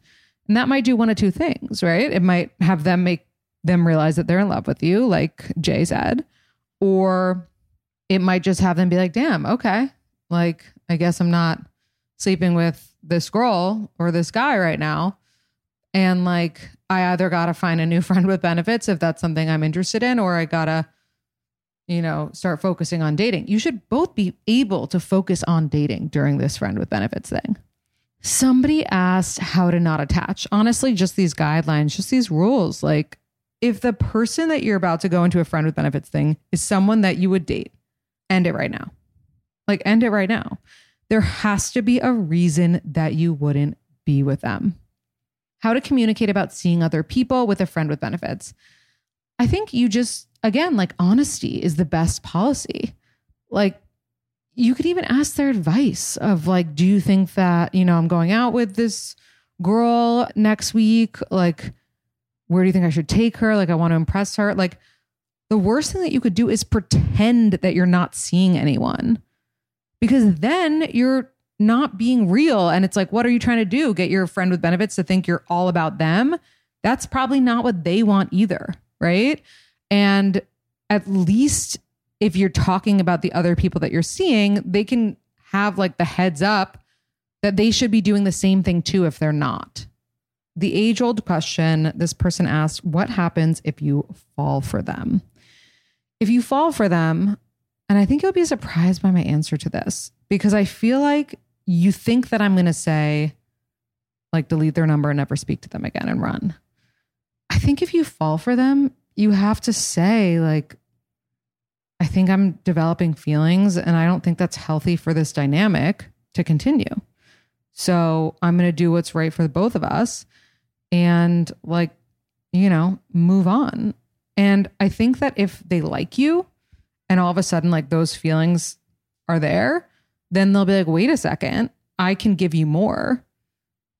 And that might do one of two things, right? It might have them make them realize that they're in love with you, like Jay said, or it might just have them be like, damn, okay. Like, I guess I'm not sleeping with this girl or this guy right now. And like, I either got to find a new [laughs] friend with benefits if that's something I'm interested in, or I got to, you know, start focusing on dating. You should both be able to focus on dating during this friend with benefits thing. Somebody asked how to not attach. Honestly, just these guidelines, just these rules. Like, if the person that you're about to go into a friend with benefits thing is someone that you would date, end it right now. Like, end it right now. There has to be a reason that you wouldn't be with them. How to communicate about seeing other people with a friend with benefits. I think you just, again, like honesty is the best policy. Like, you could even ask their advice of like, do you think that, you know, I'm going out with this girl next week? Like, where do you think I should take her? Like, I want to impress her. Like, the worst thing that you could do is pretend that you're not seeing anyone because then you're not being real. And it's like, what are you trying to do? Get your friend with benefits to think you're all about them? That's probably not what they want either. Right. And at least if you're talking about the other people that you're seeing, they can have like the heads up that they should be doing the same thing too if they're not. The age old question this person asked what happens if you fall for them? If you fall for them, and I think you'll be surprised by my answer to this because I feel like you think that I'm going to say, like, delete their number and never speak to them again and run. I think if you fall for them, you have to say, like, I think I'm developing feelings and I don't think that's healthy for this dynamic to continue. So I'm going to do what's right for both of us and, like, you know, move on. And I think that if they like you, and all of a sudden like those feelings are there, then they'll be like, wait a second, I can give you more.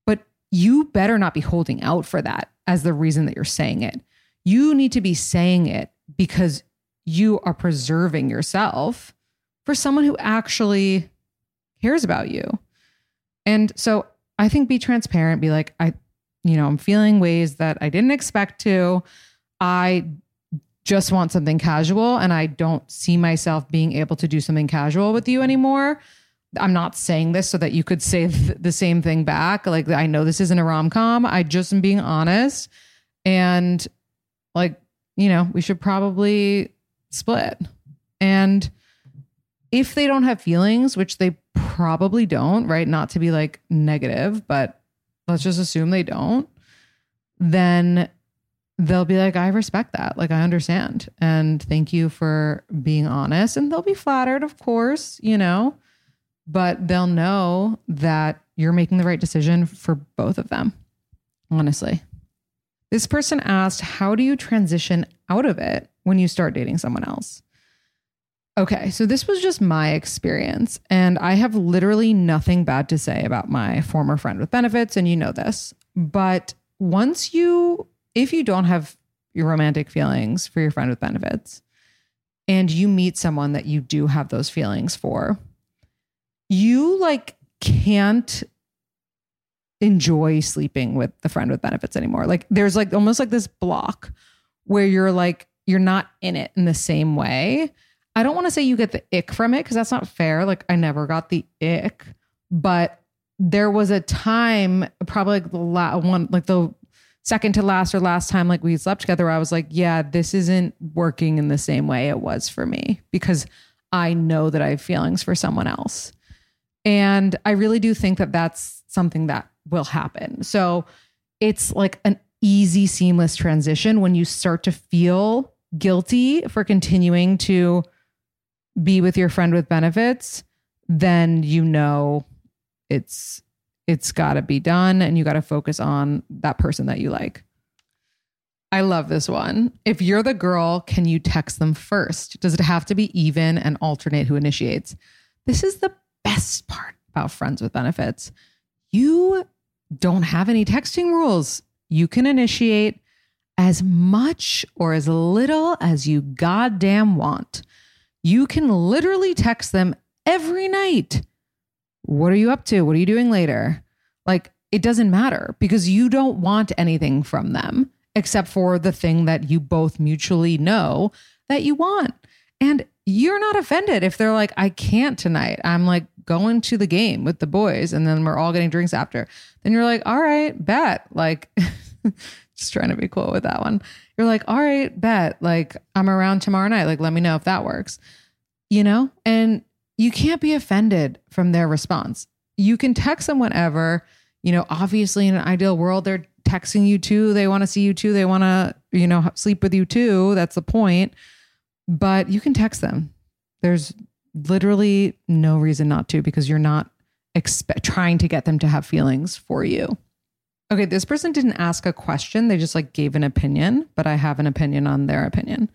But you better not be holding out for that as the reason that you're saying it. You need to be saying it because you are preserving yourself for someone who actually cares about you. And so I think be transparent, be like, I, you know, I'm feeling ways that I didn't expect to. I just want something casual and I don't see myself being able to do something casual with you anymore. I'm not saying this so that you could say the same thing back. Like, I know this isn't a rom com. I just am being honest. And, like, you know, we should probably split. And if they don't have feelings, which they probably don't, right? Not to be like negative, but let's just assume they don't, then they'll be like, I respect that. Like, I understand. And thank you for being honest. And they'll be flattered, of course, you know, but they'll know that you're making the right decision for both of them, honestly. This person asked, How do you transition out of it when you start dating someone else? Okay, so this was just my experience, and I have literally nothing bad to say about my former friend with benefits, and you know this. But once you if you don't have your romantic feelings for your friend with benefits and you meet someone that you do have those feelings for, you like can't enjoy sleeping with the friend with benefits anymore. Like there's like almost like this block where you're like you're not in it in the same way. I don't want to say you get the ick from it because that's not fair. Like I never got the ick, but there was a time, probably like the la- one, like the second to last or last time like we slept together, I was like, yeah, this isn't working in the same way it was for me because I know that I have feelings for someone else. And I really do think that that's something that will happen. So it's like an easy, seamless transition when you start to feel guilty for continuing to be with your friend with benefits, then you know it's it's got to be done and you got to focus on that person that you like. I love this one. If you're the girl, can you text them first? Does it have to be even and alternate who initiates? This is the best part about friends with benefits. You don't have any texting rules. You can initiate as much or as little as you goddamn want. You can literally text them every night what are you up to? What are you doing later? Like, it doesn't matter because you don't want anything from them except for the thing that you both mutually know that you want. And you're not offended if they're like, I can't tonight. I'm like going to the game with the boys and then we're all getting drinks after. Then you're like, all right, bet. Like, [laughs] just trying to be cool with that one. You're like, all right, bet. Like, I'm around tomorrow night. Like, let me know if that works, you know? And you can't be offended from their response. You can text them whenever, you know, obviously in an ideal world, they're texting you too. They want to see you too. They want to, you know, sleep with you too. That's the point but you can text them. There's literally no reason not to because you're not trying to get them to have feelings for you. Okay, this person didn't ask a question. They just like gave an opinion, but I have an opinion on their opinion.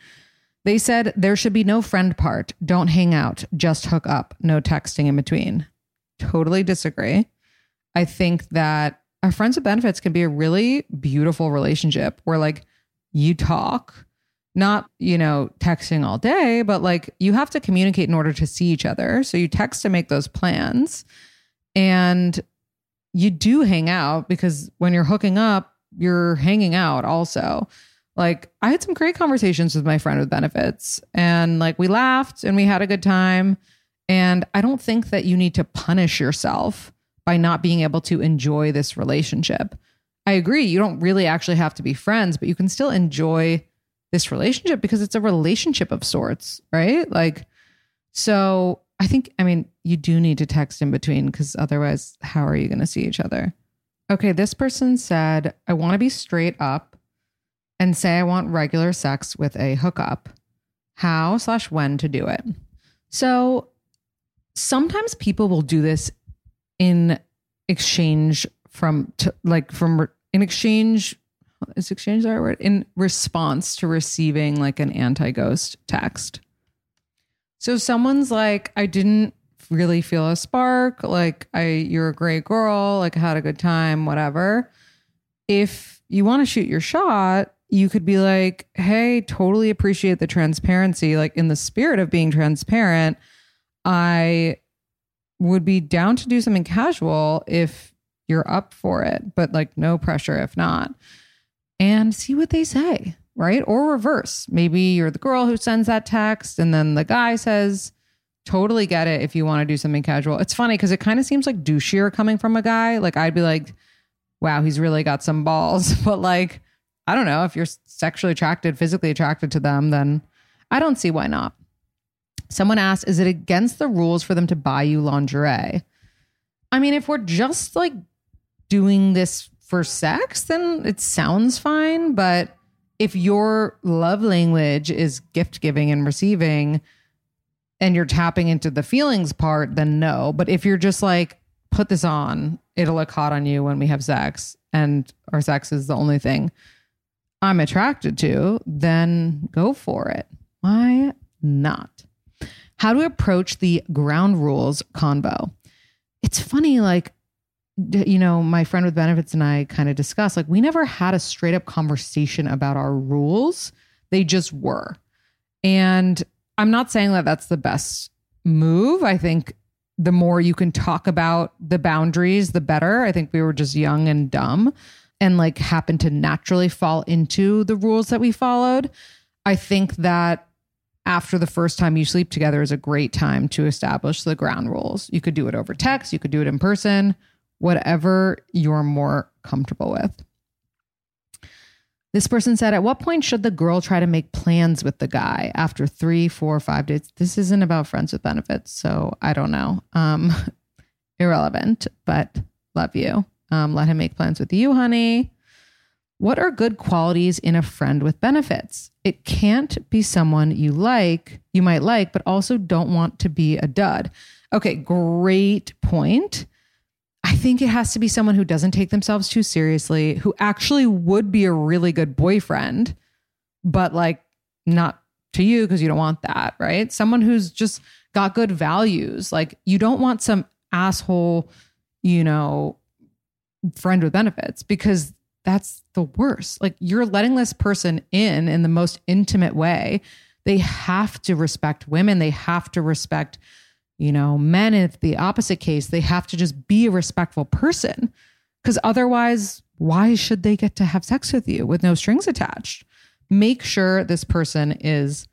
They said there should be no friend part. Don't hang out, just hook up, no texting in between. Totally disagree. I think that a friends with benefits can be a really beautiful relationship where like you talk, not, you know, texting all day, but like you have to communicate in order to see each other. So you text to make those plans and you do hang out because when you're hooking up, you're hanging out also. Like I had some great conversations with my friend with benefits and like we laughed and we had a good time. And I don't think that you need to punish yourself by not being able to enjoy this relationship. I agree. You don't really actually have to be friends, but you can still enjoy this relationship because it's a relationship of sorts, right? Like, so I think, I mean, you do need to text in between because otherwise, how are you going to see each other? Okay, this person said, I want to be straight up and say I want regular sex with a hookup. How slash when to do it. So sometimes people will do this in exchange from to, like from in exchange is exchange the right word in response to receiving like an anti-ghost text so someone's like i didn't really feel a spark. Like i you're a great girl. Like I had a good time whatever. If you want to shoot your shot you could be like hey totally appreciate the transparency like in the spirit of being transparent. I would be down to do something casual if you're up for it but like no pressure if not. And see what they say, right? Or reverse. Maybe you're the girl who sends that text and then the guy says, totally get it if you want to do something casual. It's funny because it kind of seems like douchier coming from a guy. Like I'd be like, wow, he's really got some balls. [laughs] But like, I don't know, if you're sexually attracted, physically attracted to them, then I don't see why not. Someone asked, is it against the rules for them to buy you lingerie? I mean, if we're just like doing this for sex, then it sounds fine. But if your love language is gift giving and receiving, and you're tapping into the feelings part, then no. But if you're just like, put this on, it'll look hot on you when we have sex, and our sex is the only thing I'm attracted to, then go for it. Why not? How to approach the ground rules convo. It's funny, like you know, my friend with benefits and I kind of discussed like we never had a straight up conversation about our rules. They just were. And I'm not saying that that's the best move. I think the more you can talk about the boundaries, the better. I think we were just young and dumb and like happened to naturally fall into the rules that we followed. I think that after the first time you sleep together is a great time to establish the ground rules. You could do it over text, you could do it in person whatever you're more comfortable with. This person said, At what point should the girl try to make plans with the guy after three, four, five dates? This isn't about friends with benefits, so I don't know. Um, [laughs] irrelevant, but love you. Um, let him make plans with you, honey. What are good qualities in a friend with benefits? It can't be someone you like, you might like, but also don't want to be a dud. Okay, great point. I think it has to be someone who doesn't take themselves too seriously, who actually would be a really good boyfriend, but like not to you because you don't want that, right? Someone who's just got good values. Like you don't want some asshole, you know, friend with benefits because that's the worst. Like you're letting this person in in the most intimate way. They have to respect women, they have to respect you know, men, if the opposite case, they have to just be a respectful person. Because otherwise, why should they get to have sex with you with no strings attached? Make sure this person is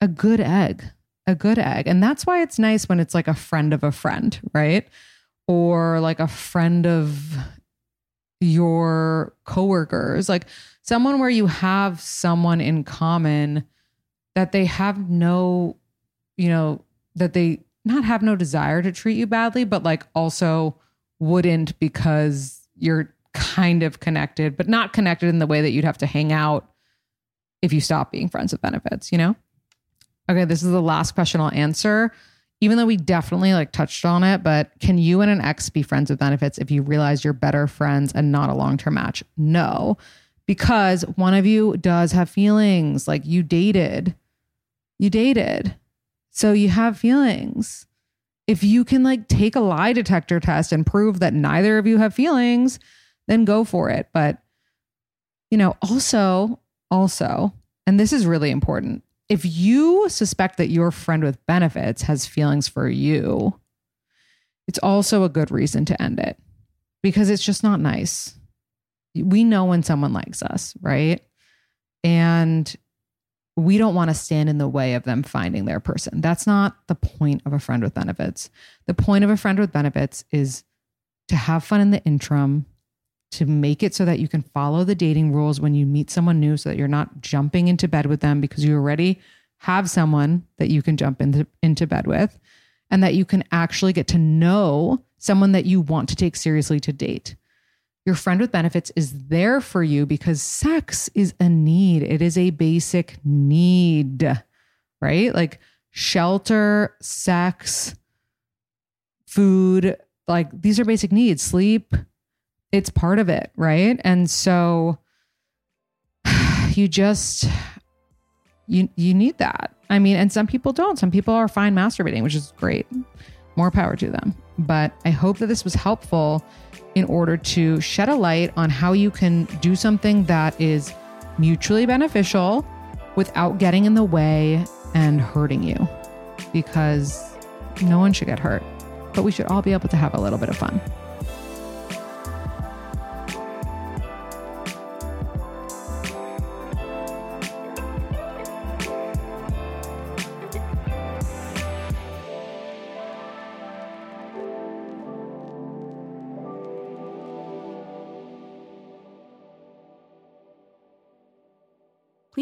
a good egg, a good egg. And that's why it's nice when it's like a friend of a friend, right? Or like a friend of your coworkers, like someone where you have someone in common that they have no, you know, that they not have no desire to treat you badly, but like also wouldn't because you're kind of connected, but not connected in the way that you'd have to hang out if you stop being friends with benefits, you know? Okay, this is the last question I'll answer. Even though we definitely like touched on it, but can you and an ex be friends with benefits if you realize you're better friends and not a long term match? No, because one of you does have feelings. Like you dated, you dated. So you have feelings. If you can like take a lie detector test and prove that neither of you have feelings, then go for it. But, you know, also, also, and this is really important if you suspect that your friend with benefits has feelings for you, it's also a good reason to end it because it's just not nice. We know when someone likes us, right? And we don't want to stand in the way of them finding their person. That's not the point of a friend with benefits. The point of a friend with benefits is to have fun in the interim, to make it so that you can follow the dating rules when you meet someone new so that you're not jumping into bed with them because you already have someone that you can jump into, into bed with and that you can actually get to know someone that you want to take seriously to date. Your friend with benefits is there for you because sex is a need. It is a basic need, right? Like shelter, sex, food, like these are basic needs. Sleep, it's part of it, right? And so [sighs] you just you you need that. I mean, and some people don't. Some people are fine masturbating, which is great. More power to them. But I hope that this was helpful in order to shed a light on how you can do something that is mutually beneficial without getting in the way and hurting you. Because no one should get hurt, but we should all be able to have a little bit of fun.